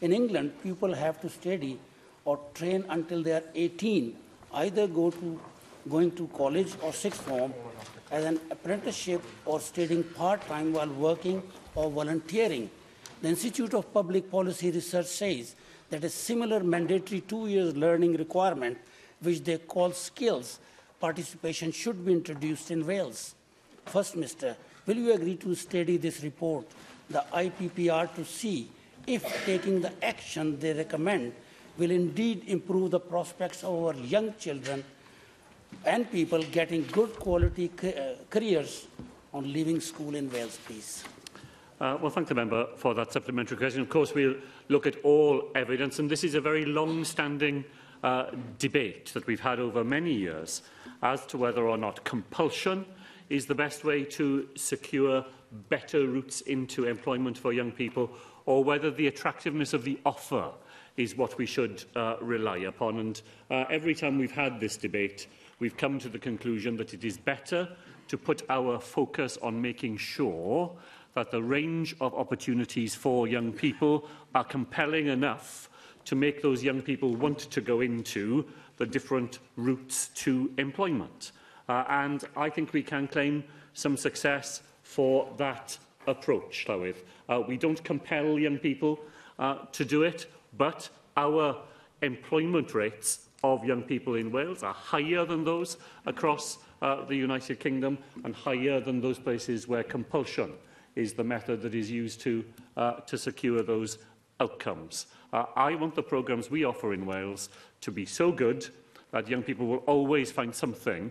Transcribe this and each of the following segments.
In England, people have to study or train until they are 18 either go to, going to college or sixth form as an apprenticeship or studying part-time while working or volunteering. The Institute of Public Policy Research says that a similar mandatory two-year learning requirement, which they call skills, participation should be introduced in Wales. First, Mr. Will you agree to study this report, the IPPR, to see if taking the action they recommend will indeed improve the prospects of our young children and people getting good quality uh, careers on leaving school in Wales, please. Uh, well, thank the member for that supplementary question. Of course, we'll look at all evidence, and this is a very long-standing uh, debate that we've had over many years as to whether or not compulsion is the best way to secure better routes into employment for young people or whether the attractiveness of the offer is what we should uh, rely upon. And uh, every time we've had this debate, we've come to the conclusion that it is better to put our focus on making sure that the range of opportunities for young people are compelling enough to make those young people want to go into the different routes to employment. Uh, and I think we can claim some success for that approach, Llywydd. Uh, we don't compel young people uh, to do it but our employment rates of young people in Wales are higher than those across uh, the United Kingdom and higher than those places where compulsion is the method that is used to, uh, to secure those outcomes. Uh, I want the programmes we offer in Wales to be so good that young people will always find something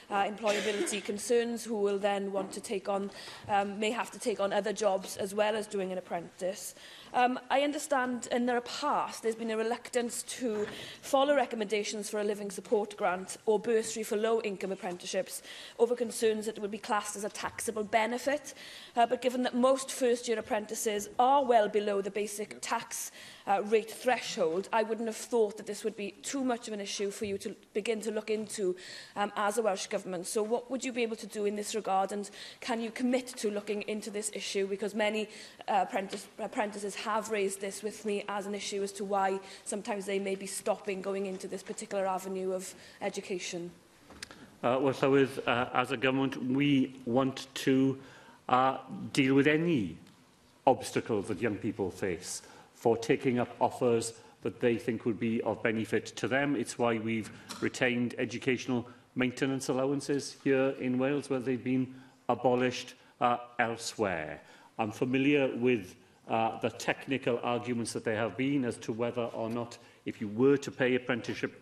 uh, employability concerns who will then want to take on, um, may have to take on other jobs as well as doing an apprentice. Um, I understand in the past there's been a reluctance to follow recommendations for a living support grant or bursary for low-income apprenticeships over concerns that it would be classed as a taxable benefit. Uh, but given that most first-year apprentices are well below the basic tax uh, rate threshold, I wouldn't have thought that this would be too much of an issue for you to begin to look into um, as a Welsh Government. So what would you be able to do in this regard and can you commit to looking into this issue? Because many uh, apprentice, apprentices have raised this with me as an issue as to why sometimes they may be stopping going into this particular avenue of education. Uh, well, so uh, as a government, we want to uh, deal with any obstacles that young people face for taking up offers that they think would be of benefit to them. It's why we've retained educational maintenance allowances here in Wales where they've been abolished uh, elsewhere. I'm familiar with uh, the technical arguments that there have been as to whether or not if you were to pay apprenticeship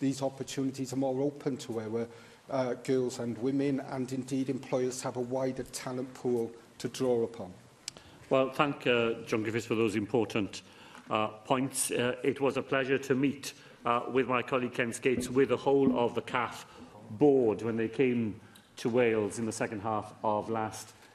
these opportunities are more open to our uh, girls and women, and indeed employers have a wider talent pool to draw upon? Well, thank uh, John Griffiths for those important uh, points. Uh, it was a pleasure to meet uh, with my colleague Ken Skates with the whole of the CAF board when they came to Wales in the second half of last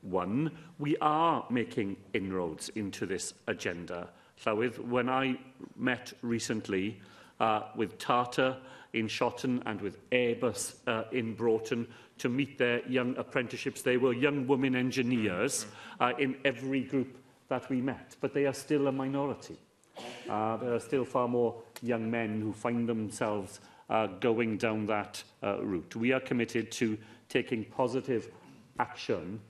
one. We are making inroads into this agenda. Llywydd, when I met recently uh, with Tata in Shotton and with Airbus uh, in Broughton, to meet their young apprenticeships. They were young women engineers uh, in every group that we met, but they are still a minority. Uh, there are still far more young men who find themselves uh, going down that uh, route. We are committed to taking positive action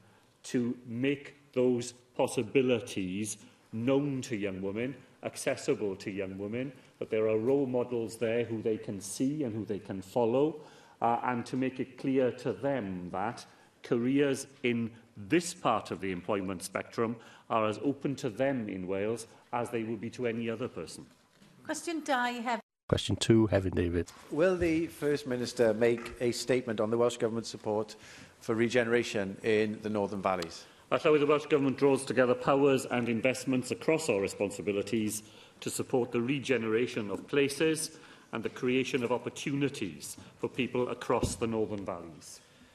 to make those possibilities known to young women, accessible to young women, that there are role models there who they can see and who they can follow, uh, and to make it clear to them that careers in this part of the employment spectrum are as open to them in Wales as they would be to any other person. Question 2 have Question 2 hefyd, David. Will the First Minister make a statement on the Welsh Government's support for regeneration in the Northern Valleys? I Allawi, the Welsh Government draws together powers and investments across our responsibilities to support the regeneration of places, and the creation of opportunities for people across the Northern Valleys.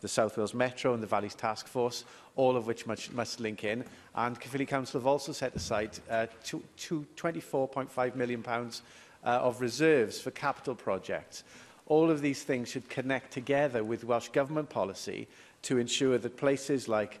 the South Wales Metro and the Valleys Task Force, all of which must, must link in. And Caerphilly Council have also set aside uh, £24.5 million pounds, uh, of reserves for capital projects. All of these things should connect together with Welsh Government policy to ensure that places like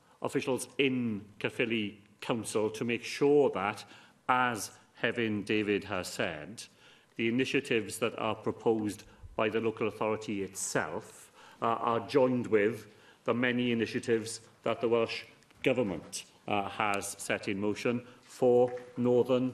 officials in Caerphilly Council to make sure that, as Hevin David has said, the initiatives that are proposed by the local authority itself uh, are joined with the many initiatives that the Welsh Government uh, has set in motion for northern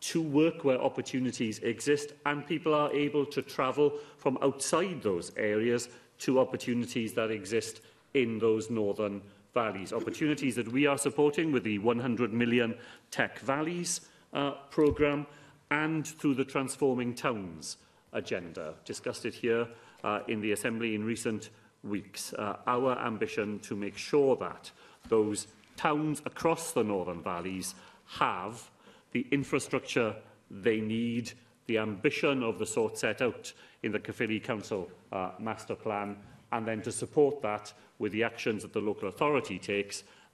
to work where opportunities exist and people are able to travel from outside those areas to opportunities that exist in those northern valleys. Opportunities that we are supporting with the 100 million Tech Valleys uh, programme and through the Transforming Towns agenda, discussed it here uh, in the Assembly in recent weeks. Uh, our ambition to make sure that those towns across the Northern Valleys have the infrastructure they need, the ambition of the sort set out in the Caerphilly Council uh, Master Plan, and then to support that with the actions that the local authority takes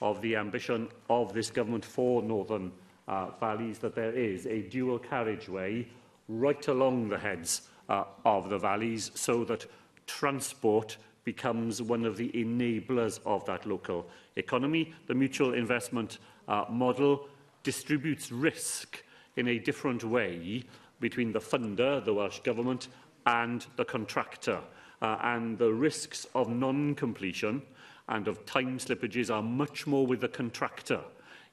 of the ambition of this government for Northern uh, Valleys that there is a dual carriageway right along the heads uh, of the valleys so that transport becomes one of the enablers of that local economy. The mutual investment uh, model distributes risk in a different way between the funder, the Welsh Government, and the contractor. Uh, and the risks of non-completion and of time slippages are much more with the contractor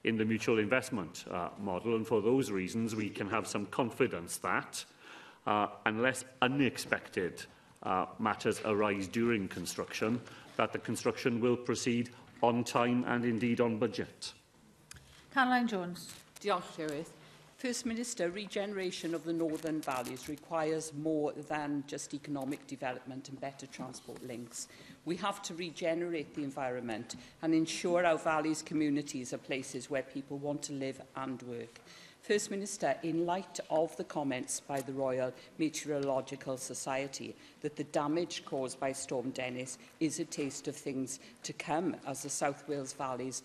in the mutual investment uh, model. And for those reasons, we can have some confidence that uh, unless unexpected uh, matters arise during construction, that the construction will proceed on time and indeed on budget. Caroline Jones. Diolch, Lewis. First Minister, regeneration of the Northern Valleys requires more than just economic development and better transport links. We have to regenerate the environment and ensure our valleys communities are places where people want to live and work. First Minister, in light of the comments by the Royal Meteorological Society that the damage caused by Storm Dennis is a taste of things to come, as the South Wales valleys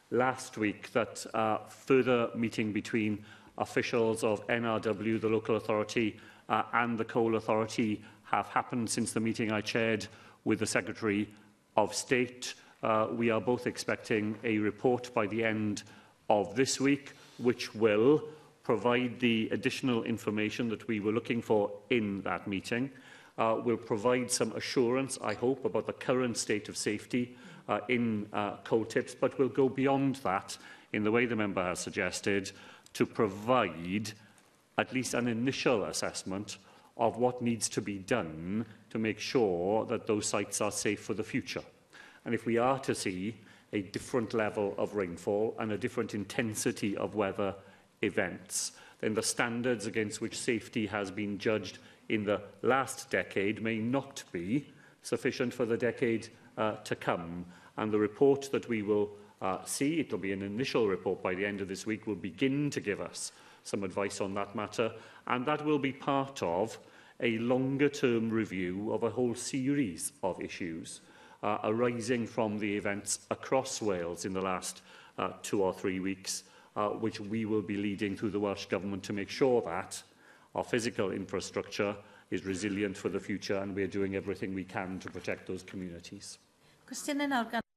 last week that uh, further meeting between officials of NRW, the local authority, uh, and the coal authority have happened since the meeting I chaired with the Secretary of State. Uh, we are both expecting a report by the end of this week, which will provide the additional information that we were looking for in that meeting, uh, will provide some assurance, I hope, about the current state of safety uh, in uh, coal tips, but will go beyond that, in the way the member has suggested, to provide at least an initial assessment of what needs to be done to make sure that those sites are safe for the future. And if we are to see a different level of rainfall and a different intensity of weather events, then the standards against which safety has been judged in the last decade may not be sufficient for the decade uh, to come. And the report that we will uh, see, it will be an initial report by the end of this week, will begin to give us some advice on that matter. And that will be part of a longer-term review of a whole series of issues uh, arising from the events across Wales in the last uh, two or three weeks, uh, which we will be leading through the Welsh Government to make sure that our physical infrastructure is resilient for the future and we're doing everything we can to protect those communities.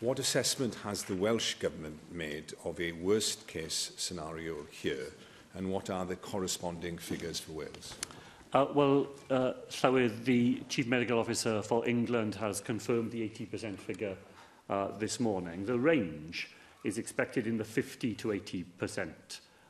What assessment has the Welsh Government made of a worst case scenario here? and what are the corresponding figures for Wales? Uh, well, uh, Llawydd, the Chief Medical Officer for England has confirmed the 80% figure uh, this morning. The range is expected in the 50 to 80%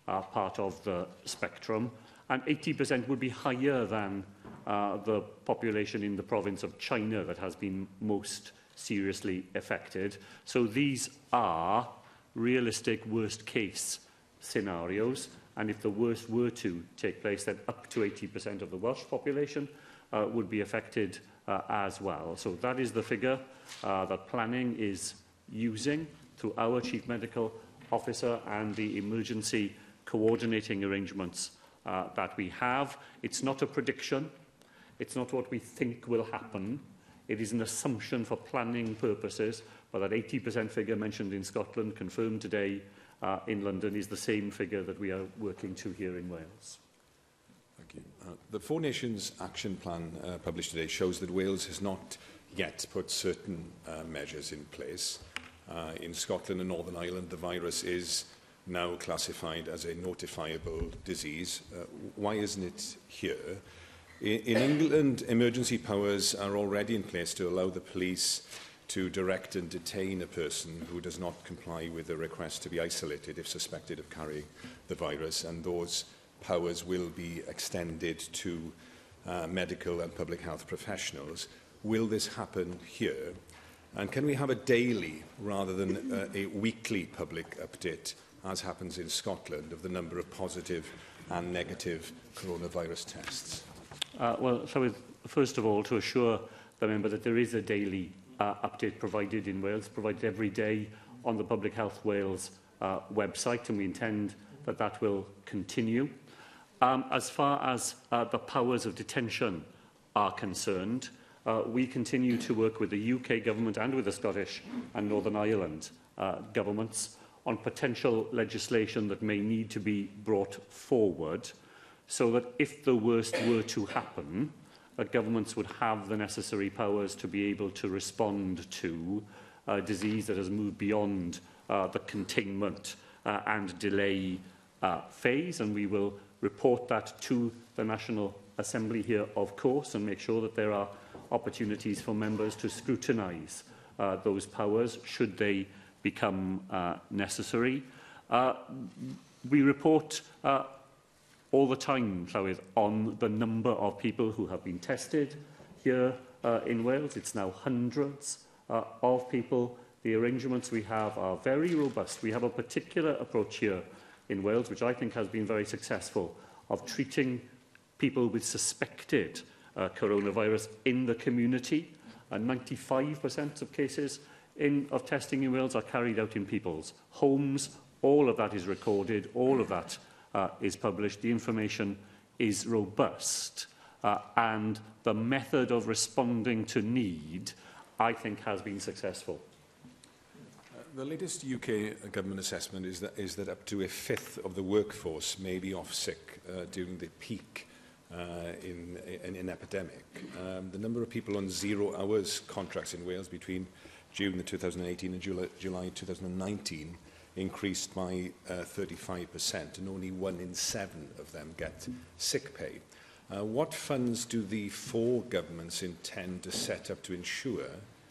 uh, part of the spectrum, and 80% would be higher than uh, the population in the province of China that has been most seriously affected. So these are realistic worst case scenarios. And if the worst were to take place, then up to 80% of the Welsh population uh, would be affected uh, as well. So that is the figure uh, that planning is using through our Chief Medical Officer and the emergency coordinating arrangements uh, that we have. It's not a prediction. It's not what we think will happen. It is an assumption for planning purposes, but that 80% figure mentioned in Scotland confirmed today uh, in London is the same figure that we are working to here in Wales. Thank you. Uh, the Four Nations Action Plan uh, published today shows that Wales has not yet put certain uh, measures in place. Uh, in Scotland and Northern Ireland, the virus is now classified as a notifiable disease. Uh, why isn't it here? In, in England, emergency powers are already in place to allow the police to direct and detain a person who does not comply with the request to be isolated if suspected of carrying the virus, and those powers will be extended to uh, medical and public health professionals. Will this happen here? And can we have a daily rather than a, uh, a weekly public update, as happens in Scotland, of the number of positive and negative coronavirus tests? Uh, well, so with, first of all, to assure the member that there is a daily uh, update provided in Wales, provided every day on the Public Health Wales uh, website, and we intend that that will continue. Um, as far as uh, the powers of detention are concerned, uh, we continue to work with the UK government and with the Scottish and Northern Ireland uh, governments on potential legislation that may need to be brought forward so that if the worst were to happen, that governments would have the necessary powers to be able to respond to a uh, disease that has moved beyond uh, the containment uh, and delay uh, phase. And we will report that to the National Assembly here, of course, and make sure that there are opportunities for members to scrutinise uh, those powers should they become uh, necessary. Uh, we report uh, all the time, llawydd on the number of people who have been tested here uh, in Wales. It's now hundreds uh, of people. The arrangements we have are very robust. We have a particular approach here in Wales, which I think has been very successful, of treating people with suspected uh, coronavirus in the community. And 95% of cases in, of testing in Wales are carried out in people's homes. All of that is recorded. All of that uh, is published, the information is robust, uh, and the method of responding to need, I think, has been successful. the latest UK government assessment is that, is that up to a fifth of the workforce may be off sick uh, during the peak uh, in an epidemic. Um, the number of people on zero hours contracts in Wales between June 2018 and July, July 2019 increased by uh, 35% and only one in seven of them get sick pay. Uh, what funds do the four governments intend to set up to ensure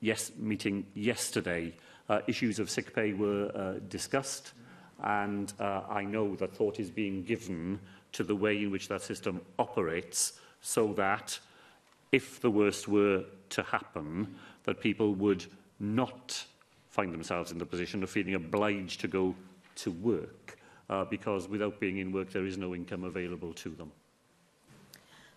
yes, meeting yesterday, uh, issues of sick pay were uh, discussed and uh, I know that thought is being given to the way in which that system operates so that if the worst were to happen, that people would not find themselves in the position of feeling obliged to go to work uh, because without being in work there is no income available to them.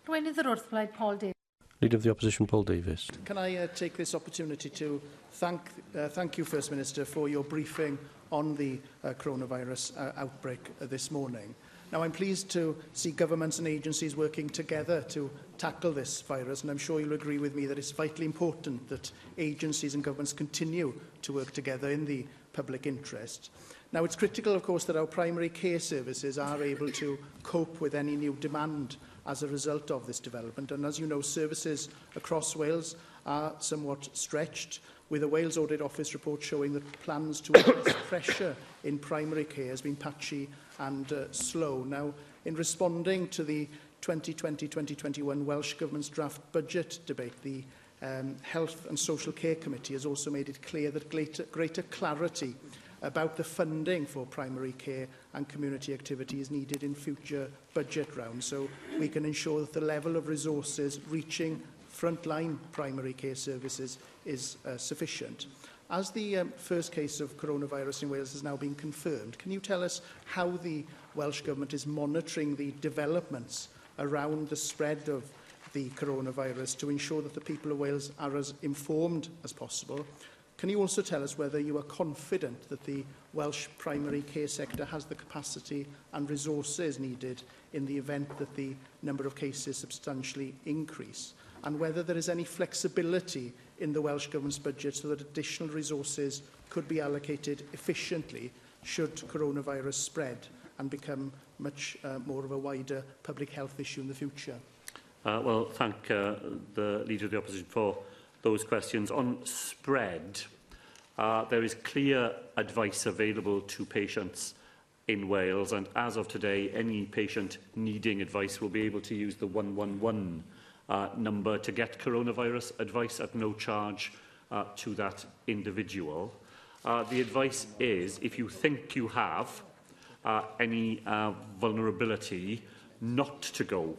Rwy'n iddyr wrth blaid Paul Davies. Leader of the Opposition, Paul Davies. Can I uh, take this opportunity to thank, uh, thank you, First Minister, for your briefing on the uh, coronavirus uh, outbreak uh, this morning. Now, I'm pleased to see governments and agencies working together to tackle this virus, and I'm sure you'll agree with me that it's vitally important that agencies and governments continue to work together in the public interest. Now, it's critical, of course, that our primary care services are able to cope with any new demand as a result of this development. And as you know, services across Wales are somewhat stretched, with a Wales Audit Office report showing that plans to address pressure in primary care has been patchy and uh, slow. Now, in responding to the 2020-2021 Welsh Government's draft budget debate, the um, Health and Social Care Committee has also made it clear that greater, greater clarity about the funding for primary care and community activities needed in future budget rounds so we can ensure that the level of resources reaching frontline primary care services is uh, sufficient. As the um, first case of coronavirus in Wales has now been confirmed, can you tell us how the Welsh Government is monitoring the developments around the spread of the coronavirus to ensure that the people of Wales are as informed as possible Can you also tell us whether you are confident that the Welsh primary care sector has the capacity and resources needed in the event that the number of cases substantially increase? And whether there is any flexibility in the Welsh Government's budget so that additional resources could be allocated efficiently should coronavirus spread and become much uh, more of a wider public health issue in the future? Uh, well, thank uh, the Leader of the Opposition for those questions. On spread, uh, there is clear advice available to patients in Wales, and as of today, any patient needing advice will be able to use the 111 uh, number to get coronavirus advice at no charge uh, to that individual. Uh, the advice is, if you think you have uh, any uh, vulnerability, not to go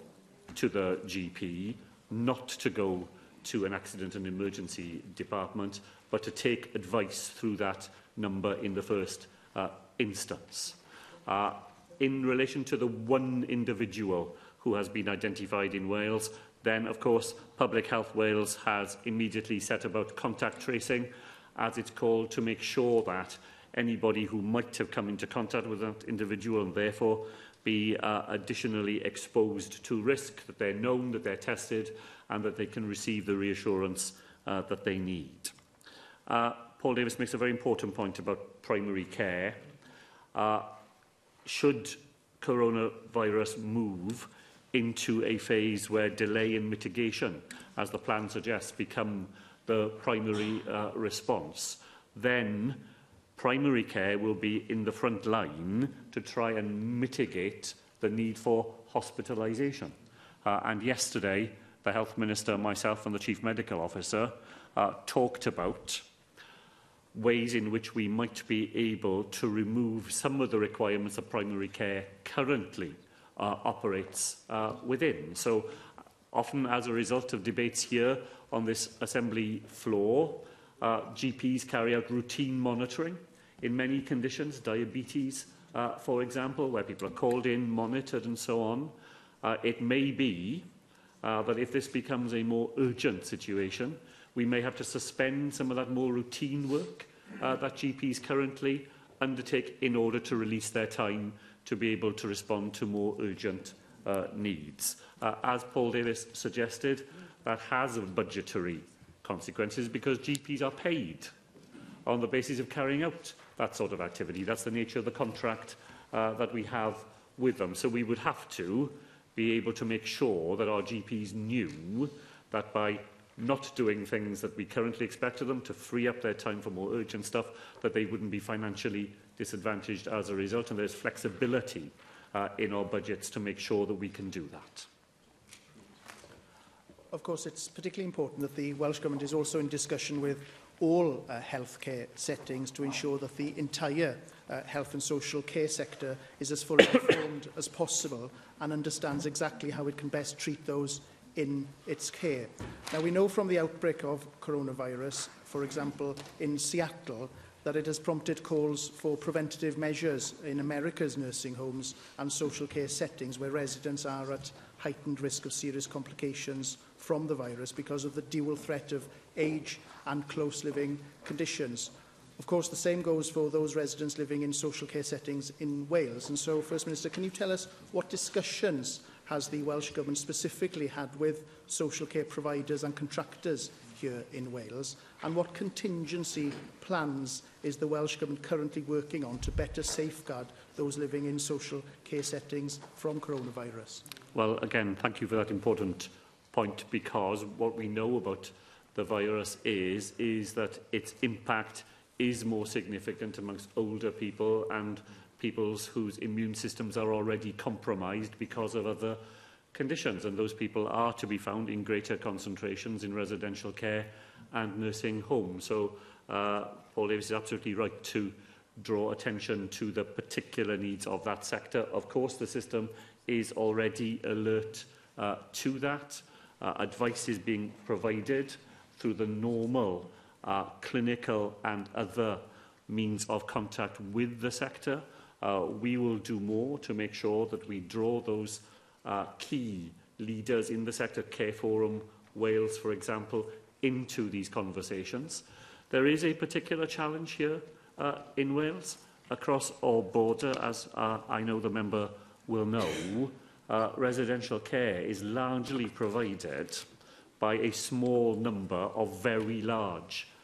to the GP, not to go to to an accident and emergency department, but to take advice through that number in the first uh, instance. Uh, in relation to the one individual who has been identified in Wales, then, of course, Public Health Wales has immediately set about contact tracing, as it's called, to make sure that anybody who might have come into contact with that individual and therefore be uh, additionally exposed to risk, that they're known, that they're tested, and that they can receive the reassurance uh, that they need. Uh, Paul Davis makes a very important point about primary care. Uh, should coronavirus move into a phase where delay and mitigation, as the plan suggests, become the primary uh, response, then primary care will be in the front line to try and mitigate the need for hospitalisation. Uh, and yesterday, the Health Minister, myself and the Chief Medical Officer uh, talked about ways in which we might be able to remove some of the requirements that primary care currently uh, operates uh, within. So often as a result of debates here on this assembly floor, uh, GPs carry out routine monitoring in many conditions, diabetes, uh, for example, where people are called in, monitored and so on. Uh, it may be Uh, but if this becomes a more urgent situation, we may have to suspend some of that more routine work uh, that GPs currently undertake in order to release their time to be able to respond to more urgent uh, needs. Uh, as Paul Davis suggested, that has budgetary consequences because GPs are paid on the basis of carrying out that sort of activity. That's the nature of the contract uh, that we have with them. So we would have to be able to make sure that our GPs knew that by not doing things that we currently expect of them to free up their time for more urgent stuff, that they wouldn't be financially disadvantaged as a result. And there's flexibility uh, in our budgets to make sure that we can do that. Of course, it's particularly important that the Welsh Government is also in discussion with all uh, healthcare settings to ensure that the entire uh, health and social care sector is as fully informed as possible and understands exactly how it can best treat those in its care. Now, we know from the outbreak of coronavirus, for example, in Seattle, that it has prompted calls for preventative measures in America's nursing homes and social care settings where residents are at heightened risk of serious complications from the virus because of the dual threat of age and close living conditions. Of course, the same goes for those residents living in social care settings in Wales. And so, First Minister, can you tell us what discussions has the Welsh Government specifically had with social care providers and contractors here in Wales? And what contingency plans is the Welsh Government currently working on to better safeguard those living in social care settings from coronavirus? Well, again, thank you for that important point because what we know about the virus is, is that its impact – is more significant amongst older people and peoples whose immune systems are already compromised because of other conditions. And those people are to be found in greater concentrations in residential care and nursing homes. So uh, Paul Davis is absolutely right to draw attention to the particular needs of that sector. Of course, the system is already alert uh, to that. Uh, advice is being provided through the normal uh, clinical and other means of contact with the sector. Uh, we will do more to make sure that we draw those uh, key leaders in the sector, Care Forum, Wales, for example, into these conversations. There is a particular challenge here uh, in Wales across our border, as uh, I know the member will know. Uh, residential care is largely provided by a small number of very large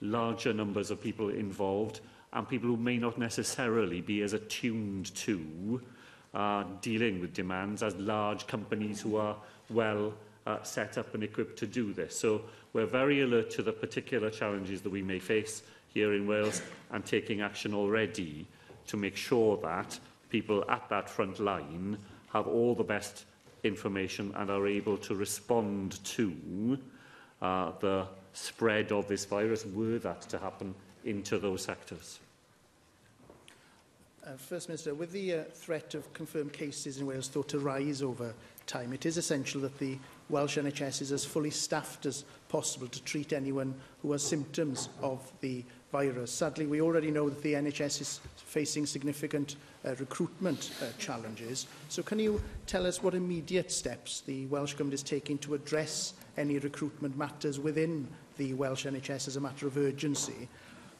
larger numbers of people involved and people who may not necessarily be as attuned to uh, are dealing with demands as large companies who are well uh, set up and equipped to do this. So we're very alert to the particular challenges that we may face here in Wales and taking action already to make sure that people at that front line have all the best information and are able to respond to uh, the spread of this virus were that to happen into those sectors. Uh, First Minister, with the uh, threat of confirmed cases in Wales thought to rise over time, it is essential that the Welsh NHS is as fully staffed as possible to treat anyone who has symptoms of the virus. Sadly, we already know that the NHS is facing significant uh, recruitment uh, challenges. So can you tell us what immediate steps the Welsh Government is taking to address any recruitment matters within the Welsh NHS as a matter of urgency?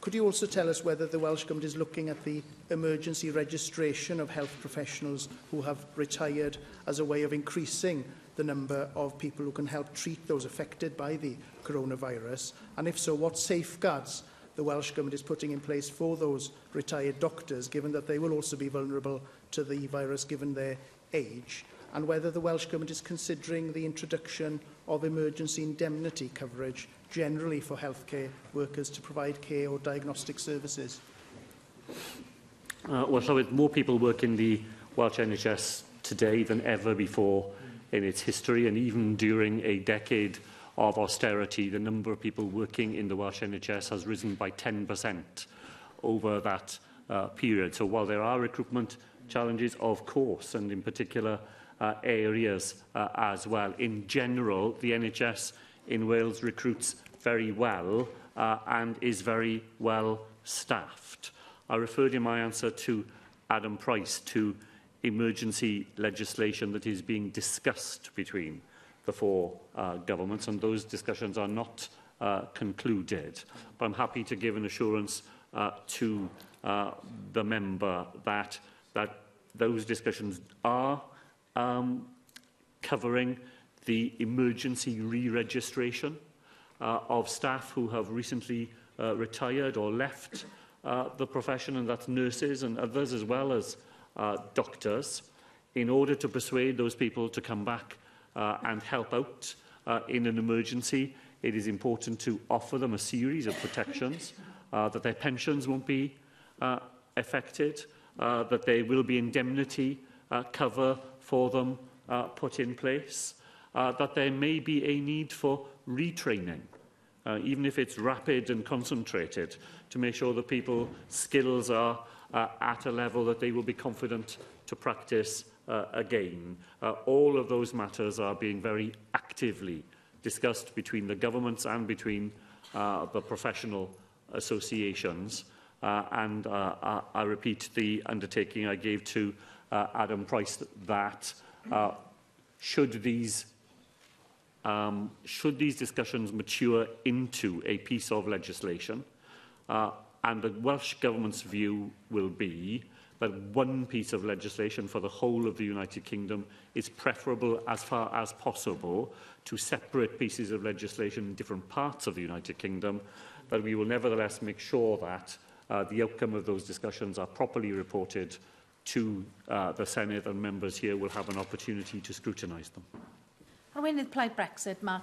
Could you also tell us whether the Welsh Government is looking at the emergency registration of health professionals who have retired as a way of increasing the number of people who can help treat those affected by the coronavirus? And if so, what safeguards the Welsh Government is putting in place for those retired doctors, given that they will also be vulnerable to the virus given their age? And whether the Welsh Government is considering the introduction of emergency indemnity coverage generally for healthcare workers to provide care or diagnostic services? Uh, well, Llywyd, more people work in the Welsh NHS today than ever before in its history, and even during a decade of austerity, the number of people working in the Welsh NHS has risen by 10% over that uh, period. So while there are recruitment challenges, of course, and in particular uh, areas uh, as well, in general, the NHS in Wales recruits very well uh, and is very well staffed. I referred in my answer to Adam Price to emergency legislation that is being discussed between the four uh, governments, and those discussions are not uh, concluded. But I'm happy to give an assurance uh, to uh, the member that, that those discussions are um, covering the emergency re-registration uh, of staff who have recently uh, retired or left uh, the profession, and that's nurses and others as well as uh, doctors, in order to persuade those people to come back uh, and help out uh, in an emergency. It is important to offer them a series of protections, uh, that their pensions won't be uh, affected, uh, that there will be indemnity uh, cover for them uh, put in place, uh, that there may be a need for retraining, uh, even if it's rapid and concentrated, to make sure that people's skills are uh, at a level that they will be confident to practice uh, again. Uh, all of those matters are being very actively discussed between the governments and between uh, the professional associations. Uh, and uh, I, I repeat the undertaking I gave to uh, Adam Price that uh, should these um, should these discussions mature into a piece of legislation, uh, and the Welsh Government's view will be that one piece of legislation for the whole of the United Kingdom is preferable as far as possible to separate pieces of legislation in different parts of the United Kingdom, but we will nevertheless make sure that uh, the outcome of those discussions are properly reported to uh, the Senate and members here will have an opportunity to scrutinise them. Rwynydd Plaid Brexit, Mark.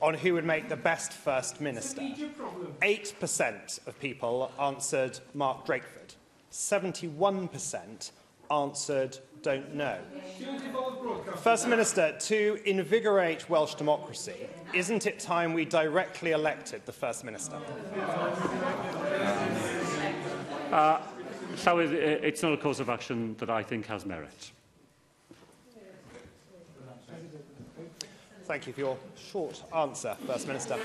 on who would make the best First Minister, 8% of people answered Mark Drakeford. 71% answered don't know. First Minister, to invigorate Welsh democracy, isn't it time we directly elected the First Minister? Uh, so it's not a course of action that I think has merit. Thank you for your short answer, First Minister.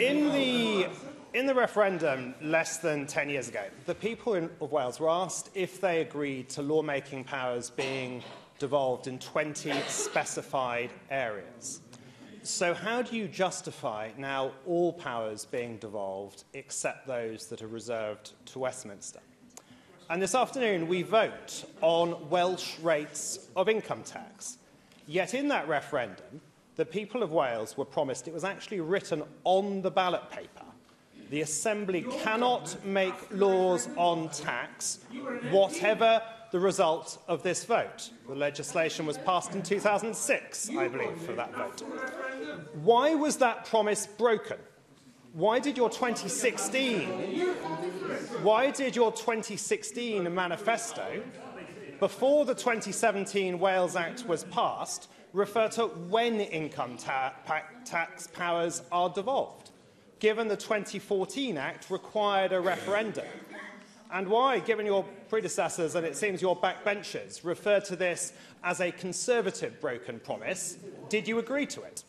In the, in the referendum less than 10 years ago, the people in, of Wales were asked if they agreed to lawmaking powers being devolved in 20 specified areas. So, how do you justify now all powers being devolved except those that are reserved to Westminster? And this afternoon, we vote on Welsh rates of income tax. Yet in that referendum, the people of Wales were promised, it was actually written on the ballot paper, the Assembly cannot make laws on tax, whatever the result of this vote. The legislation was passed in 2006, I believe, for that vote. Why was that promise broken? Why did your 2016 why did your 2016 manifesto before the 2017 Wales Act was passed, refer to when income ta tax powers are devolved, given the 2014 Act required a referendum. And why, given your predecessors and it seems your backbenchers refer to this as a conservative broken promise, did you agree to it?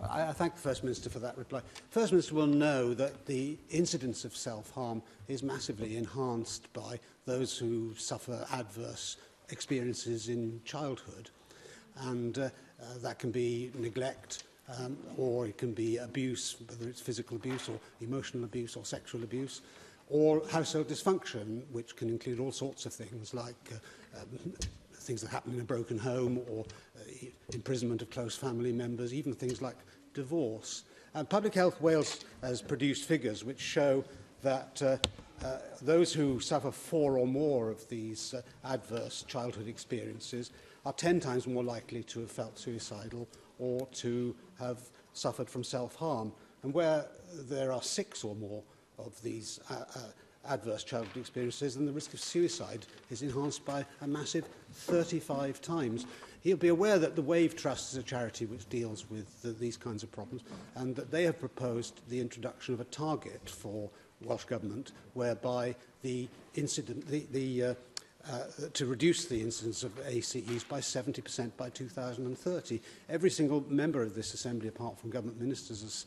I, I thank the First Minister for that reply. The First Minister will know that the incidence of self-harm is massively enhanced by those who suffer adverse experiences in childhood. And uh, uh, that can be neglect, um, or it can be abuse, whether it's physical abuse or emotional abuse or sexual abuse, or household dysfunction, which can include all sorts of things like uh, um, things that happen in a broken home or uh, imprisonment of close family members, even things like divorce. And Public Health Wales has produced figures which show that uh, uh, those who suffer four or more of these uh, adverse childhood experiences are 10 times more likely to have felt suicidal or to have suffered from self-harm. And where there are six or more of these uh, uh, adverse childhood experiences, then the risk of suicide is enhanced by a massive 35 times. He'll be aware that the Wave Trust is a charity which deals with the, these kinds of problems and that they have proposed the introduction of a target for Welsh Government whereby the incident, the, the uh, uh, to reduce the incidence of ACEs by 70% by 2030. Every single member of this Assembly, apart from government ministers, has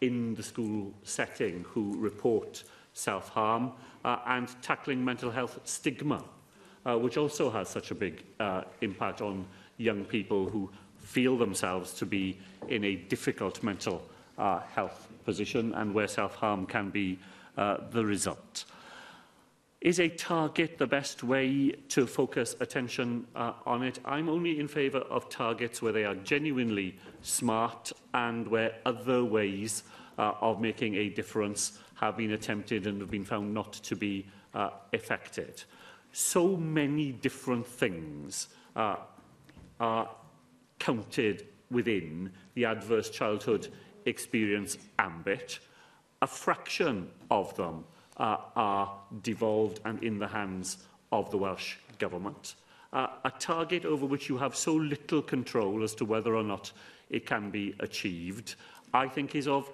in the school setting who report self-harm uh, and tackling mental health stigma, uh, which also has such a big uh, impact on young people who feel themselves to be in a difficult mental uh, health position and where self-harm can be uh, the result. Is a target the best way to focus attention uh, on it? I'm only in favour of targets where they are genuinely smart and where other ways uh, of making a difference have been attempted and have been found not to be uh, effective. So many different things uh, are counted within the adverse childhood experience ambit. A fraction of them uh, are devolved and in the hands of the Welsh Government. Uh, a target over which you have so little control as to whether or not it can be achieved, I think is of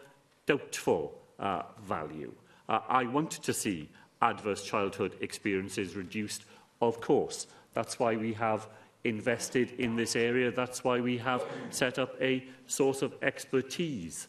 doubtful uh, value. Uh, I want to see adverse childhood experiences reduced, of course. That's why we have invested in this area. That's why we have set up a source of expertise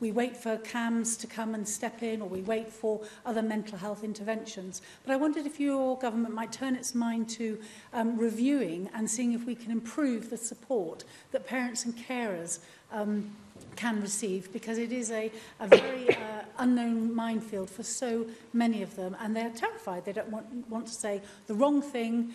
We wait for CAMS to come and step in or we wait for other mental health interventions. But I wondered if your government might turn its mind to um, reviewing and seeing if we can improve the support that parents and carers um, can receive because it is a, a very uh, unknown minefield for so many of them and they're terrified. They don't want, want to say the wrong thing,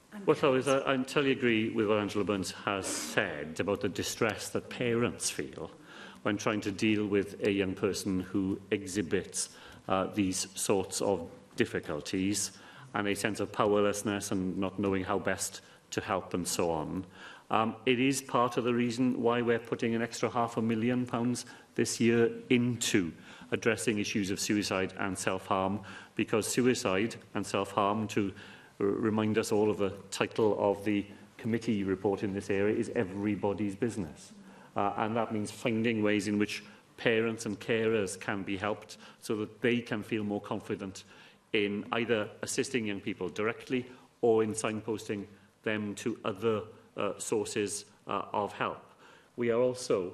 Well, Llywyd, I, I totally agree with what Angela Burns has said about the distress that parents feel when trying to deal with a young person who exhibits uh, these sorts of difficulties and a sense of powerlessness and not knowing how best to help and so on. Um, it is part of the reason why we're putting an extra half a million pounds this year into addressing issues of suicide and self-harm, because suicide and self-harm, to remind us all of the title of the committee report in this area, is everybody's business. Uh, and that means finding ways in which parents and carers can be helped so that they can feel more confident in either assisting young people directly or in signposting them to other uh, sources uh, of help. We are also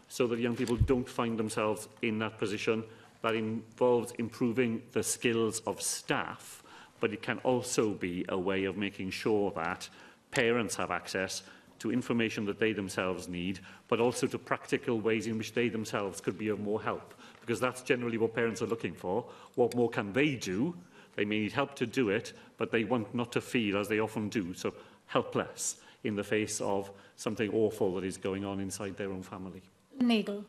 so that young people don't find themselves in that position. That involves improving the skills of staff, but it can also be a way of making sure that parents have access to information that they themselves need, but also to practical ways in which they themselves could be of more help. Because that's generally what parents are looking for. What more can they do? They may need help to do it, but they want not to feel, as they often do, so helpless in the face of something awful that is going on inside their own family. Nagel.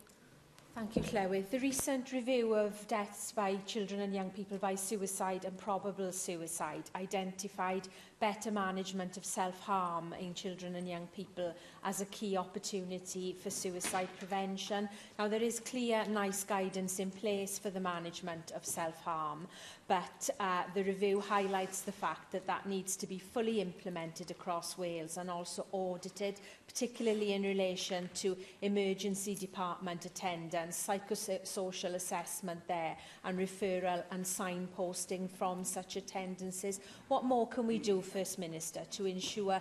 Thank you, Llewydd. The recent review of deaths by children and young people by suicide and probable suicide identified better management of self-harm in children and young people as a key opportunity for suicide prevention. Now, there is clear, nice guidance in place for the management of self-harm, but uh, the review highlights the fact that that needs to be fully implemented across Wales and also audited, particularly in relation to emergency department attendance, psychosocial assessment there, and referral and signposting from such attendances. What more can we do First Minister to ensure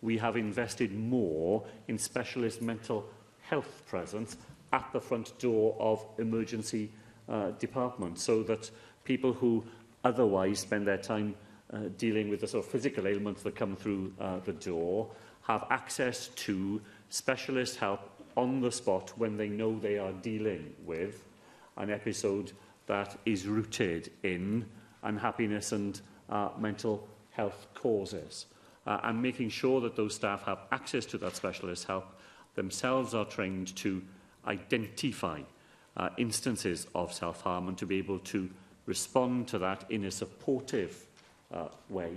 we have invested more in specialist mental health presence at the front door of emergency uh, departments so that people who otherwise spend their time uh, dealing with the sort of physical ailments that come through uh, the door have access to specialist help on the spot when they know they are dealing with an episode that is rooted in unhappiness and uh, mental health causes uh, and making sure that those staff have access to that specialist help themselves are trained to identify uh, instances of self-harm and to be able to respond to that in a supportive uh, way,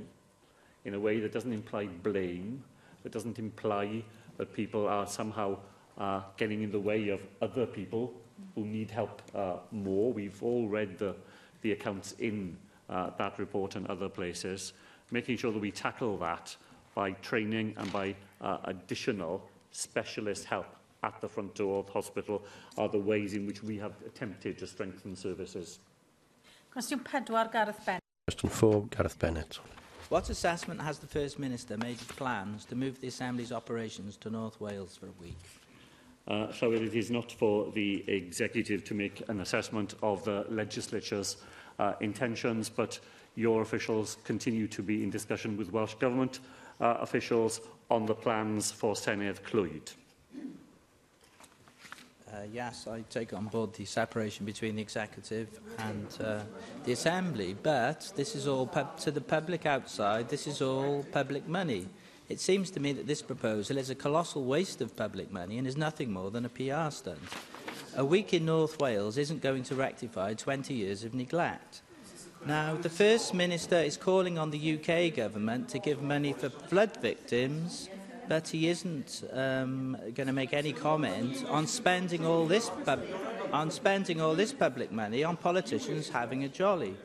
in a way that doesn't imply blame, that doesn't imply that people are somehow uh, getting in the way of other people who need help uh, more. We've all read the, the accounts in uh, that report and other places making sure that we tackle that by training and by uh, additional specialist help at the front door of hospital are the ways in which we have attempted to strengthen services. Question 4, Gareth Bennett. Question 4, Gareth Bennett. What assessment has the First Minister made of plans to move the Assembly's operations to North Wales for a week? Uh, so it is not for the executive to make an assessment of the legislature's uh, intentions, but your officials continue to be in discussion with Welsh Government uh, officials on the plans for Senedd Clwyd? Uh, yes, I take on board the separation between the executive and uh, the assembly, but this is all to the public outside, this is all public money. It seems to me that this proposal is a colossal waste of public money and is nothing more than a PR stunt. A week in North Wales isn't going to rectify 20 years of neglect. Now, the First Minister is calling on the UK government to give money for flood victims, but he isn't um, going to make any comment on spending all this on spending all this public money on politicians having a jolly.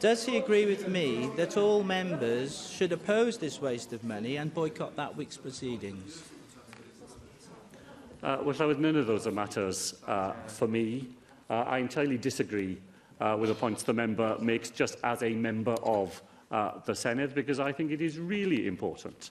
Does he agree with me that all members should oppose this waste of money and boycott that week's proceedings? Uh, well, with none of those are matters uh, for me. Uh, I entirely disagree uh, with the points the member makes just as a member of uh, the Senate, because I think it is really important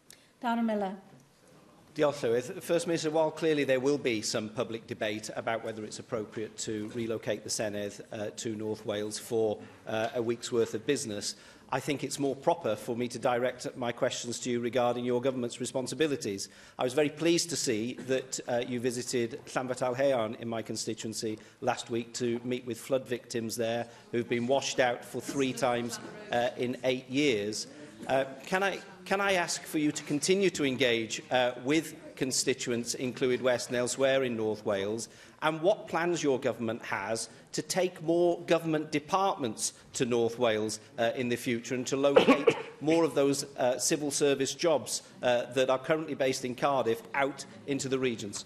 Darren Miller. Diolch, Llywydd. First Minister, while clearly there will be some public debate about whether it's appropriate to relocate the Senedd uh, to North Wales for uh, a week's worth of business, I think it's more proper for me to direct my questions to you regarding your government's responsibilities. I was very pleased to see that uh, you visited Llanfat Al in my constituency last week to meet with flood victims there who've been washed out for three times uh, in eight years. Uh, can, I, can I ask for you to continue to engage uh, with constituents include West and elsewhere in North Wales, and what plans your government has to take more government departments to North Wales uh, in the future and to locate more of those uh, civil service jobs uh, that are currently based in Cardiff out into the regions?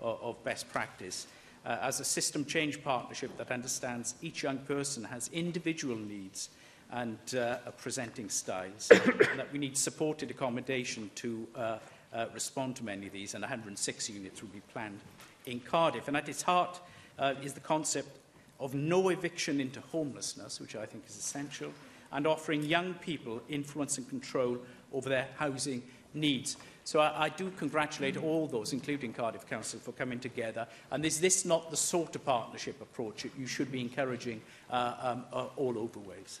of best practice. Uh, as a system change partnership that understands each young person has individual needs and uh, presenting styles, and that we need supported accommodation to uh, uh, respond to many of these, and 106 units will be planned in Cardiff. And at its heart uh, is the concept of no eviction into homelessness, which I think is essential, and offering young people influence and control over their housing needs. So I, I do congratulate all those, including Cardiff Council, for coming together. And is this not the sort of partnership approach that you should be encouraging uh, um, uh, all over Wales?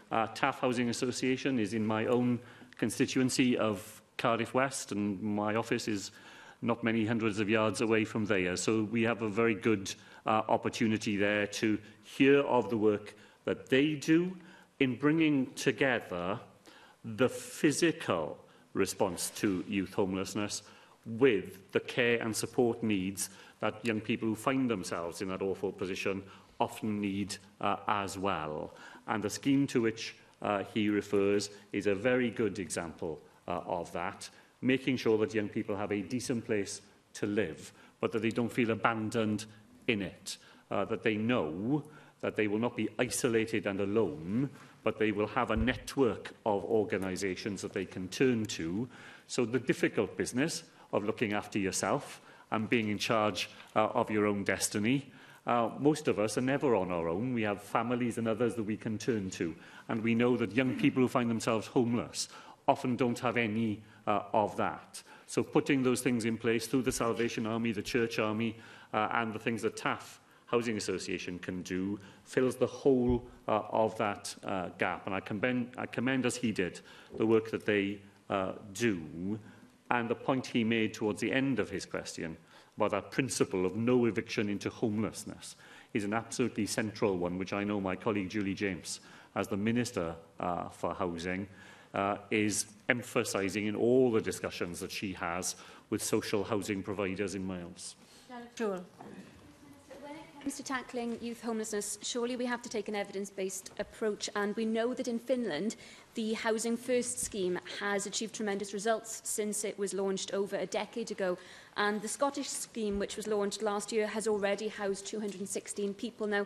Uh, TAF Housing Association is in my own constituency of Cardiff West, and my office is not many hundreds of yards away from there. So we have a very good uh, opportunity there to hear of the work that they do in bringing together the physical response to youth homelessness with the care and support needs that young people who find themselves in that awful position often need uh, as well. And the scheme to which uh, he refers is a very good example uh, of that, making sure that young people have a decent place to live, but that they don't feel abandoned in it, uh, that they know that they will not be isolated and alone, but they will have a network of organisations that they can turn to. So the difficult business of looking after yourself and being in charge uh, of your own destiny. Uh, most of us are never on our own. We have families and others that we can turn to. And we know that young people who find themselves homeless often don't have any uh, of that. So putting those things in place through the Salvation Army, the Church Army, uh, and the things that TAF Housing Association can do fills the whole uh, of that uh, gap. And I commend, I commend, as he did, the work that they uh, do and the point he made towards the end of his question about that principle of no eviction into homelessness is an absolutely central one, which I know my colleague Julie James, as the Minister uh, for Housing, uh, is emphasising in all the discussions that she has with social housing providers in Wales. Janet Jewell comes to tackling youth homelessness, surely we have to take an evidence-based approach. And we know that in Finland, the Housing First scheme has achieved tremendous results since it was launched over a decade ago. And the Scottish scheme, which was launched last year, has already housed 216 people. Now,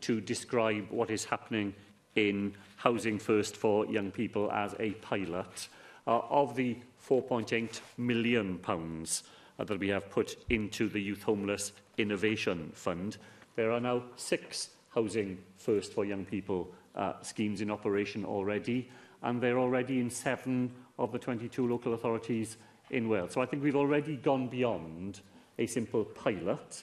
to describe what is happening in Housing First for Young People as a pilot. Uh, of the £4.8 million pounds, uh, that we have put into the Youth Homeless Innovation Fund, there are now six Housing First for Young People uh, schemes in operation already, and they're already in seven of the 22 local authorities in Wales. So I think we've already gone beyond a simple pilot.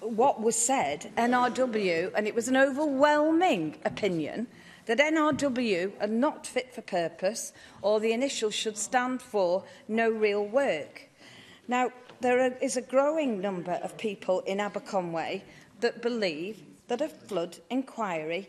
what was said, NRW, and it was an overwhelming opinion, that NRW are not fit for purpose or the initials should stand for no real work. Now, there are, is a growing number of people in Aberconway that believe that a flood inquiry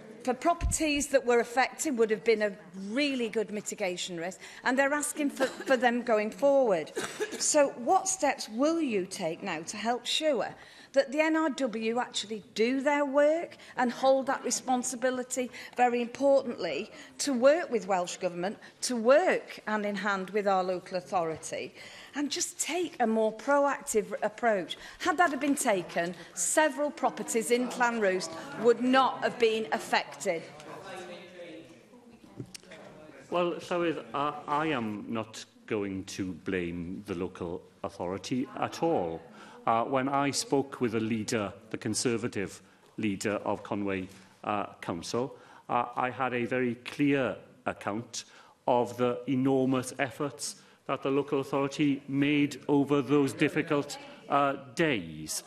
for properties that were affected would have been a really good mitigation risk, and they're asking for, for them going forward. So what steps will you take now to help sure that the NRW actually do their work and hold that responsibility, very importantly, to work with Welsh Government, to work hand in hand with our local authority? and just take a more proactive approach. Had that have been taken, several properties in Clanroost would not have been affected. Well, Llywydd, I, I am not going to blame the local authority at all. Uh, when I spoke with a leader, the Conservative leader of Conway uh, Council, uh, I had a very clear account of the enormous efforts that the local authority made over those difficult uh, days.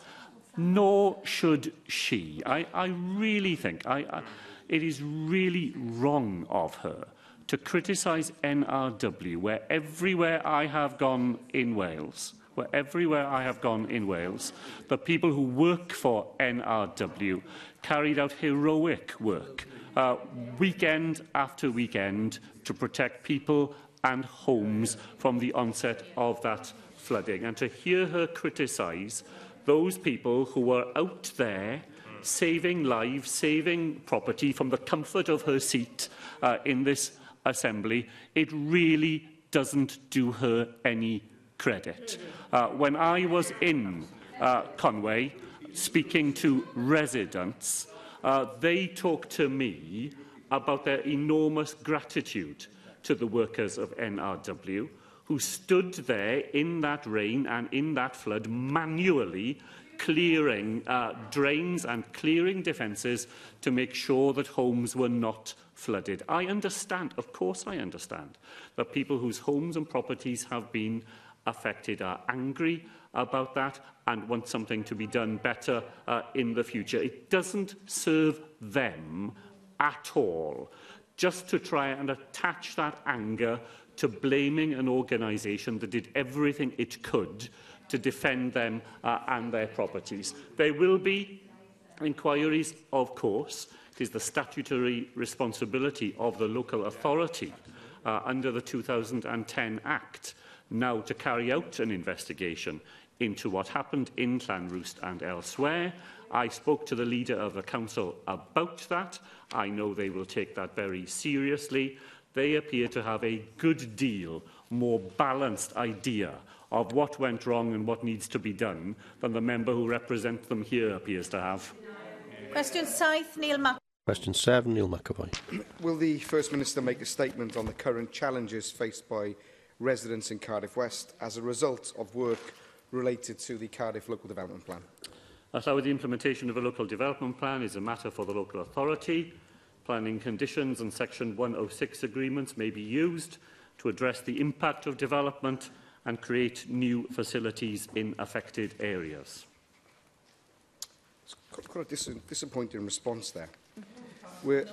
Nor should she. I, I really think I, I, it is really wrong of her to criticise NRW, where everywhere I have gone in Wales, where everywhere I have gone in Wales, the people who work for NRW carried out heroic work uh, weekend after weekend to protect people and homes from the onset of that flooding. And to hear her criticise those people who were out there saving lives, saving property from the comfort of her seat uh, in this assembly, it really doesn't do her any credit. Uh, when I was in uh, Conway speaking to residents, uh, they talked to me about their enormous gratitude to the workers of NRW who stood there in that rain and in that flood manually clearing uh, drains and clearing defences to make sure that homes were not flooded. I understand, of course I understand, that people whose homes and properties have been affected are angry about that and want something to be done better uh, in the future. It doesn't serve them at all just to try and attach that anger to blaming an organisation that did everything it could to defend them uh, and their properties. There will be inquiries, of course. It is the statutory responsibility of the local authority uh, under the 2010 Act now to carry out an investigation into what happened in Llanroost and elsewhere I spoke to the leader of the council about that. I know they will take that very seriously. They appear to have a good deal more balanced idea of what went wrong and what needs to be done than the member who represents them here appears to have. Question 7, Neil McAvoy. Question 7, Neil McAvoy. Will the First Minister make a statement on the current challenges faced by residents in Cardiff West as a result of work related to the Cardiff Local Development Plan? That's how the implementation of a local development plan is a matter for the local authority. Planning conditions and Section 106 agreements may be used to address the impact of development and create new facilities in affected areas. It's quite a dis disappointing response there. We're,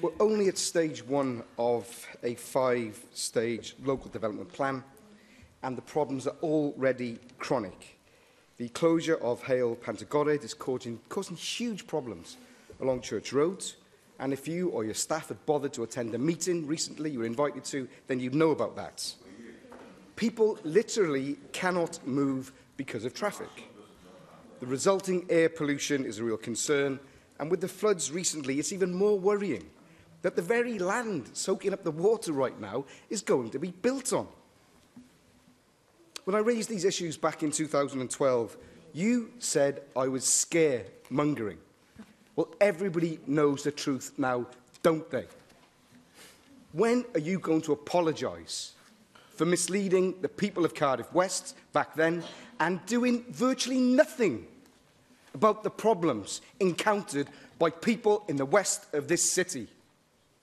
we're only at stage one of a five-stage local development plan and the problems are already chronic. The closure of Hale Pantagored is causing, causing huge problems along church roads. And if you or your staff had bothered to attend a meeting recently you were invited to, then you'd know about that. People literally cannot move because of traffic. The resulting air pollution is a real concern, and with the floods recently, it's even more worrying that the very land soaking up the water right now is going to be built on. When I raised these issues back in 2012, you said I was scaremongering. Well, everybody knows the truth now, don't they? When are you going to apologise for misleading the people of Cardiff West back then and doing virtually nothing about the problems encountered by people in the west of this city?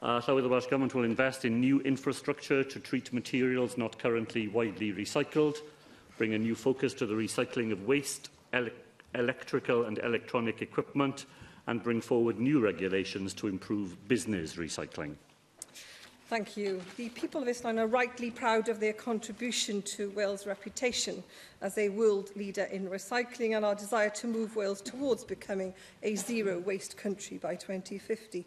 Uh, so the Welsh Government will invest in new infrastructure to treat materials not currently widely recycled bring a new focus to the recycling of waste, ele electrical and electronic equipment, and bring forward new regulations to improve business recycling. Thank you. The people of this land are rightly proud of their contribution to Wales' reputation as a world leader in recycling and our desire to move Wales towards becoming a zero-waste country by 2050.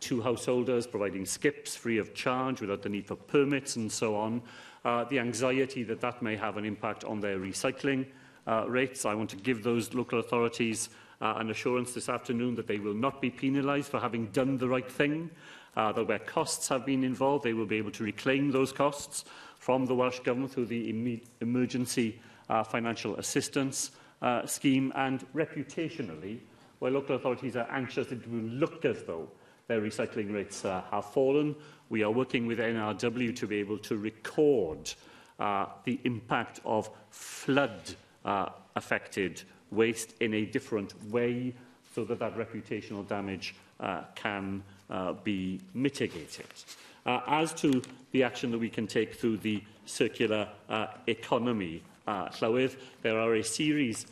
to householders, providing skips free of charge without the need for permits and so on, uh, the anxiety that that may have an impact on their recycling uh, rates. I want to give those local authorities uh, an assurance this afternoon that they will not be penalised for having done the right thing, uh, that where costs have been involved, they will be able to reclaim those costs from the Welsh Government through the em Emergency uh, Financial Assistance uh, Scheme. And reputationally, where local authorities are anxious, it will look as though their recycling rates uh, have fallen. We are working with NRW to be able to record uh, the impact of flood uh, affected waste in a different way so that that reputational damage uh, can uh, be mitigated. Uh, as to the action that we can take through the circular uh, economy uh, llywydd, there are a series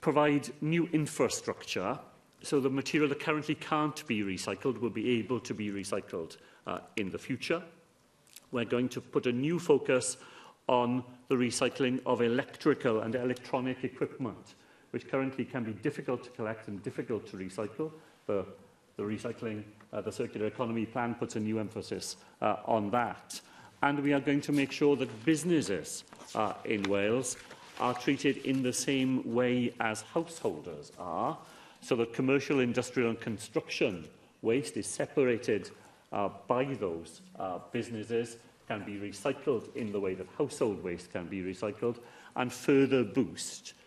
provide new infrastructure so the material that currently can't be recycled will be able to be recycled uh, in the future. We're going to put a new focus on the recycling of electrical and electronic equipment which currently can be difficult to collect and difficult to recycle. The, the recycling, uh, the circular economy plan puts a new emphasis uh, on that. And we are going to make sure that businesses uh, in Wales are treated in the same way as householders are, so that commercial, industrial and construction waste is separated uh, by those uh, businesses, can be recycled in the way that household waste can be recycled, and further boost uh,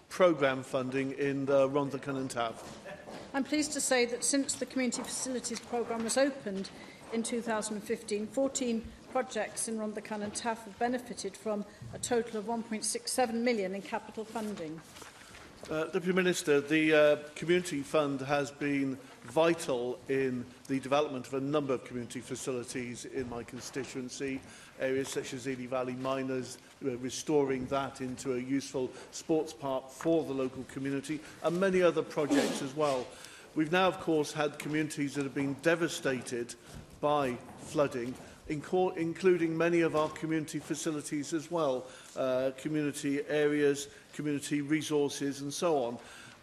Programme funding in the uh, Rhondda Cynon Taf? I'm pleased to say that since the Community Facilities Programme was opened in 2015, 14 projects in Rondacan and Taff have benefited from a total of 1.67 million in capital funding. Uh, Deputy Minister, the uh, Community Fund has been vital in the development of a number of community facilities in my constituency, areas such as Ely Valley Miners, Uh, restoring that into a useful sports park for the local community and many other projects as well. We've now, of course, had communities that have been devastated by flooding including many of our community facilities as well, uh, community areas, community resources and so on.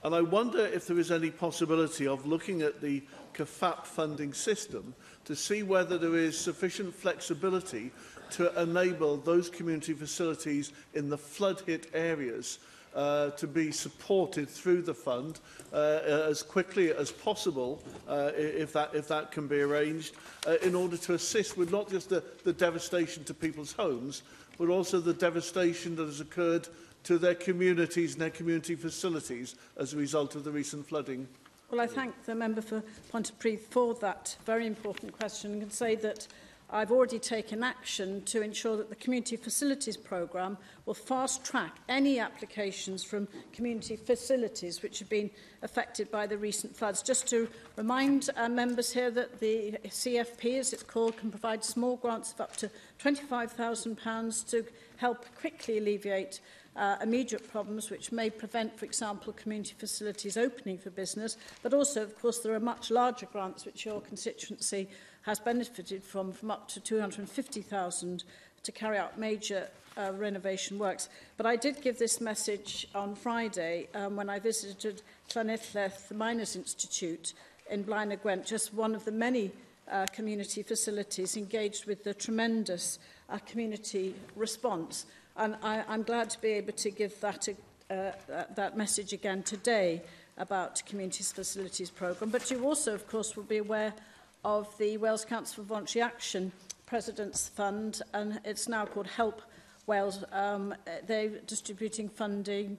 And I wonder if there is any possibility of looking at the CAFAP funding system to see whether there is sufficient flexibility to enable those community facilities in the flood-hit areas uh, to be supported through the fund uh, uh as quickly as possible uh, if that if that can be arranged uh, in order to assist with not just the, the devastation to people's homes but also the devastation that has occurred to their communities and their community facilities as a result of the recent flooding. Well, I thank the member for Pontypridd for that very important question and can say that I've already taken action to ensure that the Community Facilities Programme will fast-track any applications from community facilities which have been affected by the recent floods. Just to remind uh, members here that the CFP, as it's called, can provide small grants of up to £25,000 to help quickly alleviate uh, immediate problems which may prevent, for example, community facilities opening for business, but also, of course, there are much larger grants which your constituency has benefited from, from up to 250,000 to carry out major uh, renovation works. But I did give this message on Friday um, when I visited Llanellleth, the Miners Institute in Blaenau Gwent, just one of the many uh, community facilities engaged with the tremendous uh, community response. And I, I'm glad to be able to give that, a, uh, that message again today about communities facilities programme. But you also, of course, will be aware of the Wales Council for Voluntary Action President's Fund, and it's now called Help Wales. Um, they're distributing funding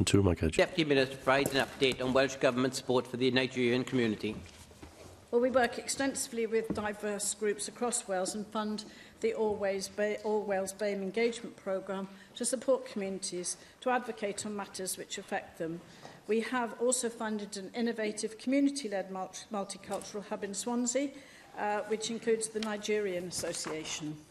And to my coach. Deputy Minister provides an update on Welsh Government support for the Nigerian community. Well, we work extensively with diverse groups across Wales and fund the All, Ways Bay, All Wales BAME engagement programme to support communities to advocate on matters which affect them. We have also funded an innovative community-led multicultural hub in Swansea, uh, which includes the Nigerian Association.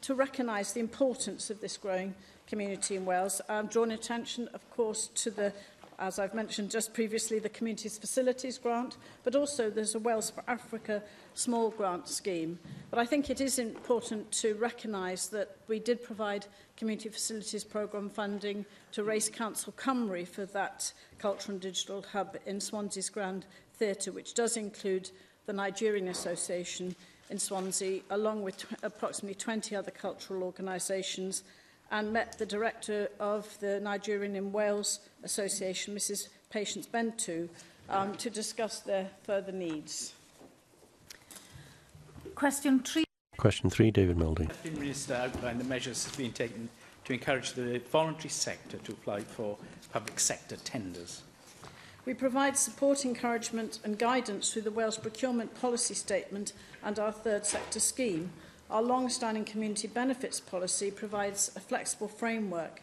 to recognise the importance of this growing community in Wales. I'm drawing attention, of course, to the as I've mentioned just previously, the Communities Facilities Grant, but also there's a Wales for Africa small grant scheme. But I think it is important to recognise that we did provide Community Facilities Programme funding to Race Council Cymru for that Cultural and Digital Hub in Swansea's Grand Theatre, which does include the Nigerian Association in Swansea, along with approximately 20 other cultural organisations, and met the director of the Nigerian in Wales Association, Mrs. Patience Bentu, um, to discuss their further needs. Question three. Question three, David Muldy. The Minister outlined the measures that have been taken to encourage the voluntary sector to apply for public sector tenders. We provide support, encouragement and guidance through the Wales Procurement Policy Statement and our third sector scheme. Our long-standing community benefits policy provides a flexible framework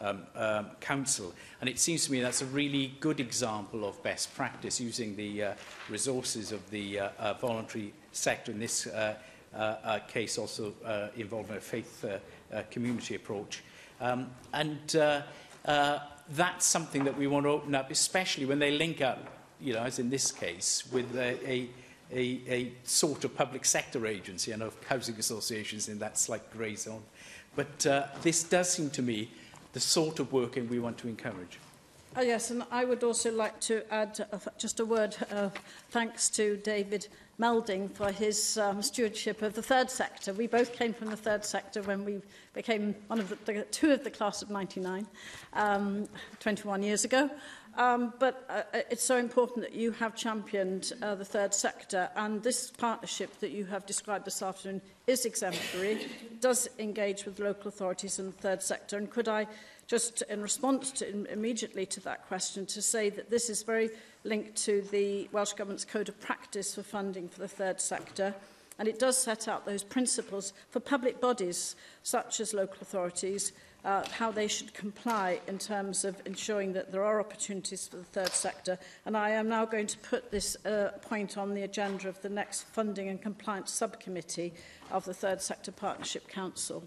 um, um, Council. And it seems to me that's a really good example of best practice, using the uh, resources of the uh, uh, voluntary sector in this uh, uh, case also uh, involving a faith uh, uh community approach. Um, and uh, uh, that's something that we want to open up, especially when they link up, you know, as in this case, with a, a, a sort of public sector agency and of housing associations in that slight grey zone. But uh, this does seem to me the sort of working we want to encourage. Oh, yes, and I would also like to add uh, just a word of uh, thanks to David melding for his um, stewardship of the third sector. We both came from the third sector when we became one of the, the two of the class of 99, um, 21 years ago. Um, but uh, it's so important that you have championed uh, the third sector and this partnership that you have described this afternoon is exemplary, does engage with local authorities and the third sector. And could I just, in response to, in, immediately to that question, to say that this is very linked to the Welsh Government's Code of Practice for funding for the third sector. And it does set out those principles for public bodies, such as local authorities, uh, how they should comply in terms of ensuring that there are opportunities for the third sector. And I am now going to put this uh, point on the agenda of the next Funding and Compliance Subcommittee of the Third Sector Partnership Council.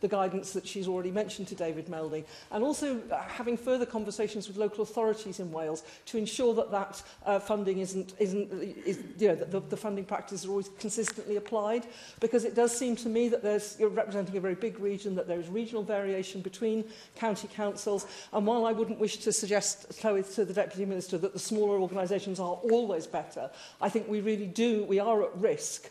the guidance that she's already mentioned to David Meldy and also uh, having further conversations with local authorities in Wales to ensure that that uh, funding isn't, isn't is, you know, that the, the funding practices are always consistently applied because it does seem to me that there's, you're representing a very big region, that there is regional variation between county councils. And while I wouldn't wish to suggest to the Deputy Minister that the smaller organisations are always better, I think we really do, we are at risk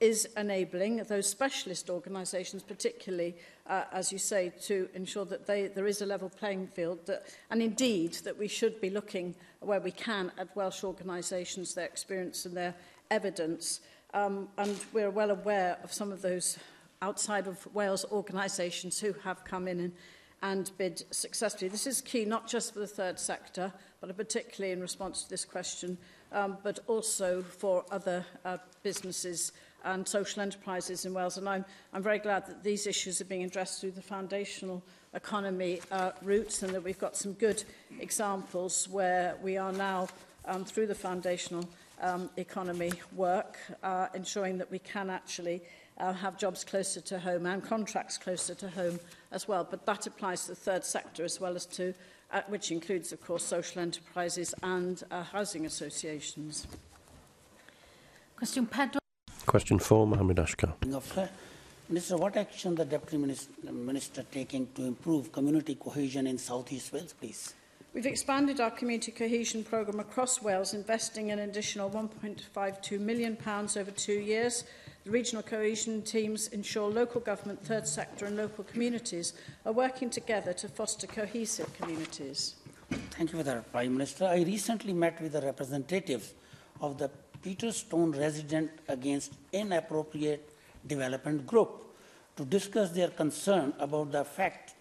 is enabling those specialist organisations, particularly, uh, as you say, to ensure that they, there is a level playing field, that, and indeed that we should be looking where we can at Welsh organisations, their experience and their evidence. Um, and we're well aware of some of those outside of Wales organisations who have come in and and bid successfully. This is key not just for the third sector, but particularly in response to this question, um, but also for other uh, businesses and social enterprises in Wales. And I'm, I'm very glad that these issues are being addressed through the foundational economy uh, routes and that we've got some good examples where we are now um, through the foundational um, economy work, uh, ensuring that we can actually uh, have jobs closer to home and contracts closer to home as well. But that applies to the third sector as well as to, uh, which includes, of course, social enterprises and uh, housing associations. Question pedro. Question four, Mohamed Ashkar. Minister, what action the Deputy Minister, Minister taking to improve community cohesion in South East Wales, please? We've expanded our community cohesion programme across Wales, investing an additional £1.52 million pounds over two years The regional cohesion teams ensure local government, third sector and local communities are working together to foster cohesive communities. Thank you for that, Prime Minister. I recently met with the representatives of the Peterstone Resident Against Inappropriate Development Group to discuss their concern about the effect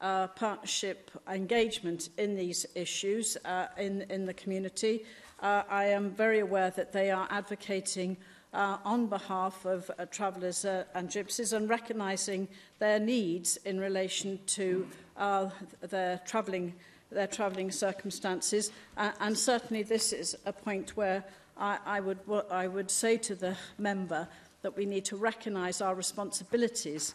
uh, partnership engagement in these issues uh, in, in the community. Uh, I am very aware that they are advocating uh, on behalf of uh, travellers uh, and gypsies and recognising their needs in relation to uh, their travelling their travelling circumstances. Uh, and certainly this is a point where I, I, would, I would say to the member that we need to recognise our responsibilities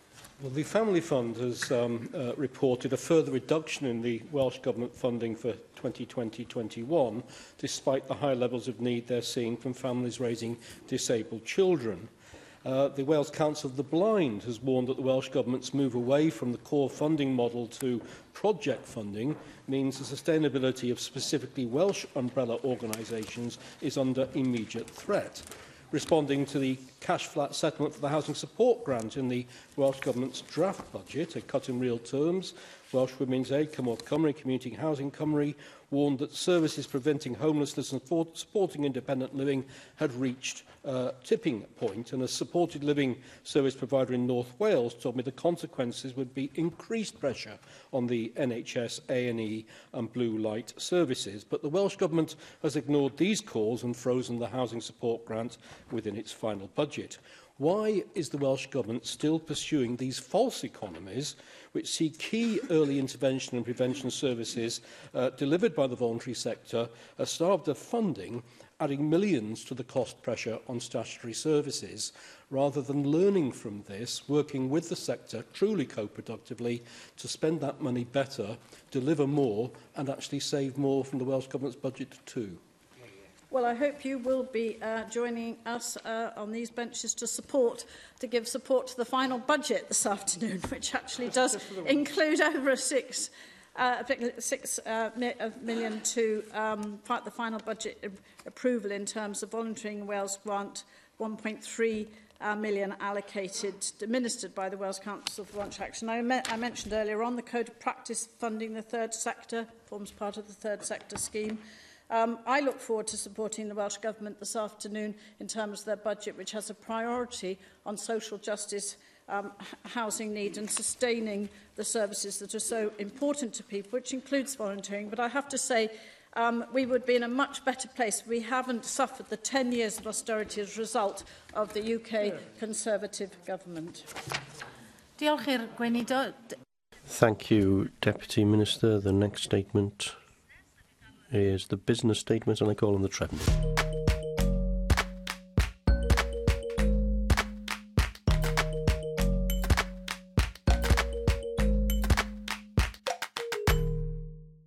Well, the Family Fund has um, uh, reported a further reduction in the Welsh Government funding for 2020-21, despite the high levels of need they're seeing from families raising disabled children. Uh, the Wales Council of the Blind has warned that the Welsh Government's move away from the core funding model to project funding means the sustainability of specifically Welsh umbrella organisations is under immediate threat. Responding to the cash flat settlement for the Housing Support Grant in the Welsh Government's draft budget, a cut in real terms, Welsh Women's Aid, Cymorth Cymru, Community Housing Cymru warned that services preventing homelessness and supporting independent living had reached a uh, tipping point, and a supported living service provider in North Wales told me the consequences would be increased pressure on the NHS, A&E and blue light services. But the Welsh Government has ignored these calls and frozen the housing support grant within its final budget. Why is the Welsh Government still pursuing these false economies which see key early intervention and prevention services uh, delivered by the voluntary sector as starved of funding, adding millions to the cost pressure on statutory services, rather than learning from this, working with the sector truly co-productively to spend that money better, deliver more and actually save more from the Welsh Government's budget too? Well, I hope you will be uh, joining us uh, on these benches to support, to give support to the final budget this afternoon, which actually does include over a six, uh, six uh, million to um, the final budget approval in terms of volunteering Wales grant 1.3 uh, million allocated, administered by the Welsh Council for Launch Action. I, me I mentioned earlier on the Code of Practice funding the third sector, forms part of the third sector scheme. Um, I look forward to supporting the Welsh Government this afternoon in terms of their budget, which has a priority on social justice um, housing need and sustaining the services that are so important to people, which includes volunteering. But I have to say, um, we would be in a much better place. We haven't suffered the 10 years of austerity as a result of the UK yeah. Conservative government. Diolch i'r Gweinidog. Thank you, Deputy Minister. The next statement. is the business statement, and I call them the treble.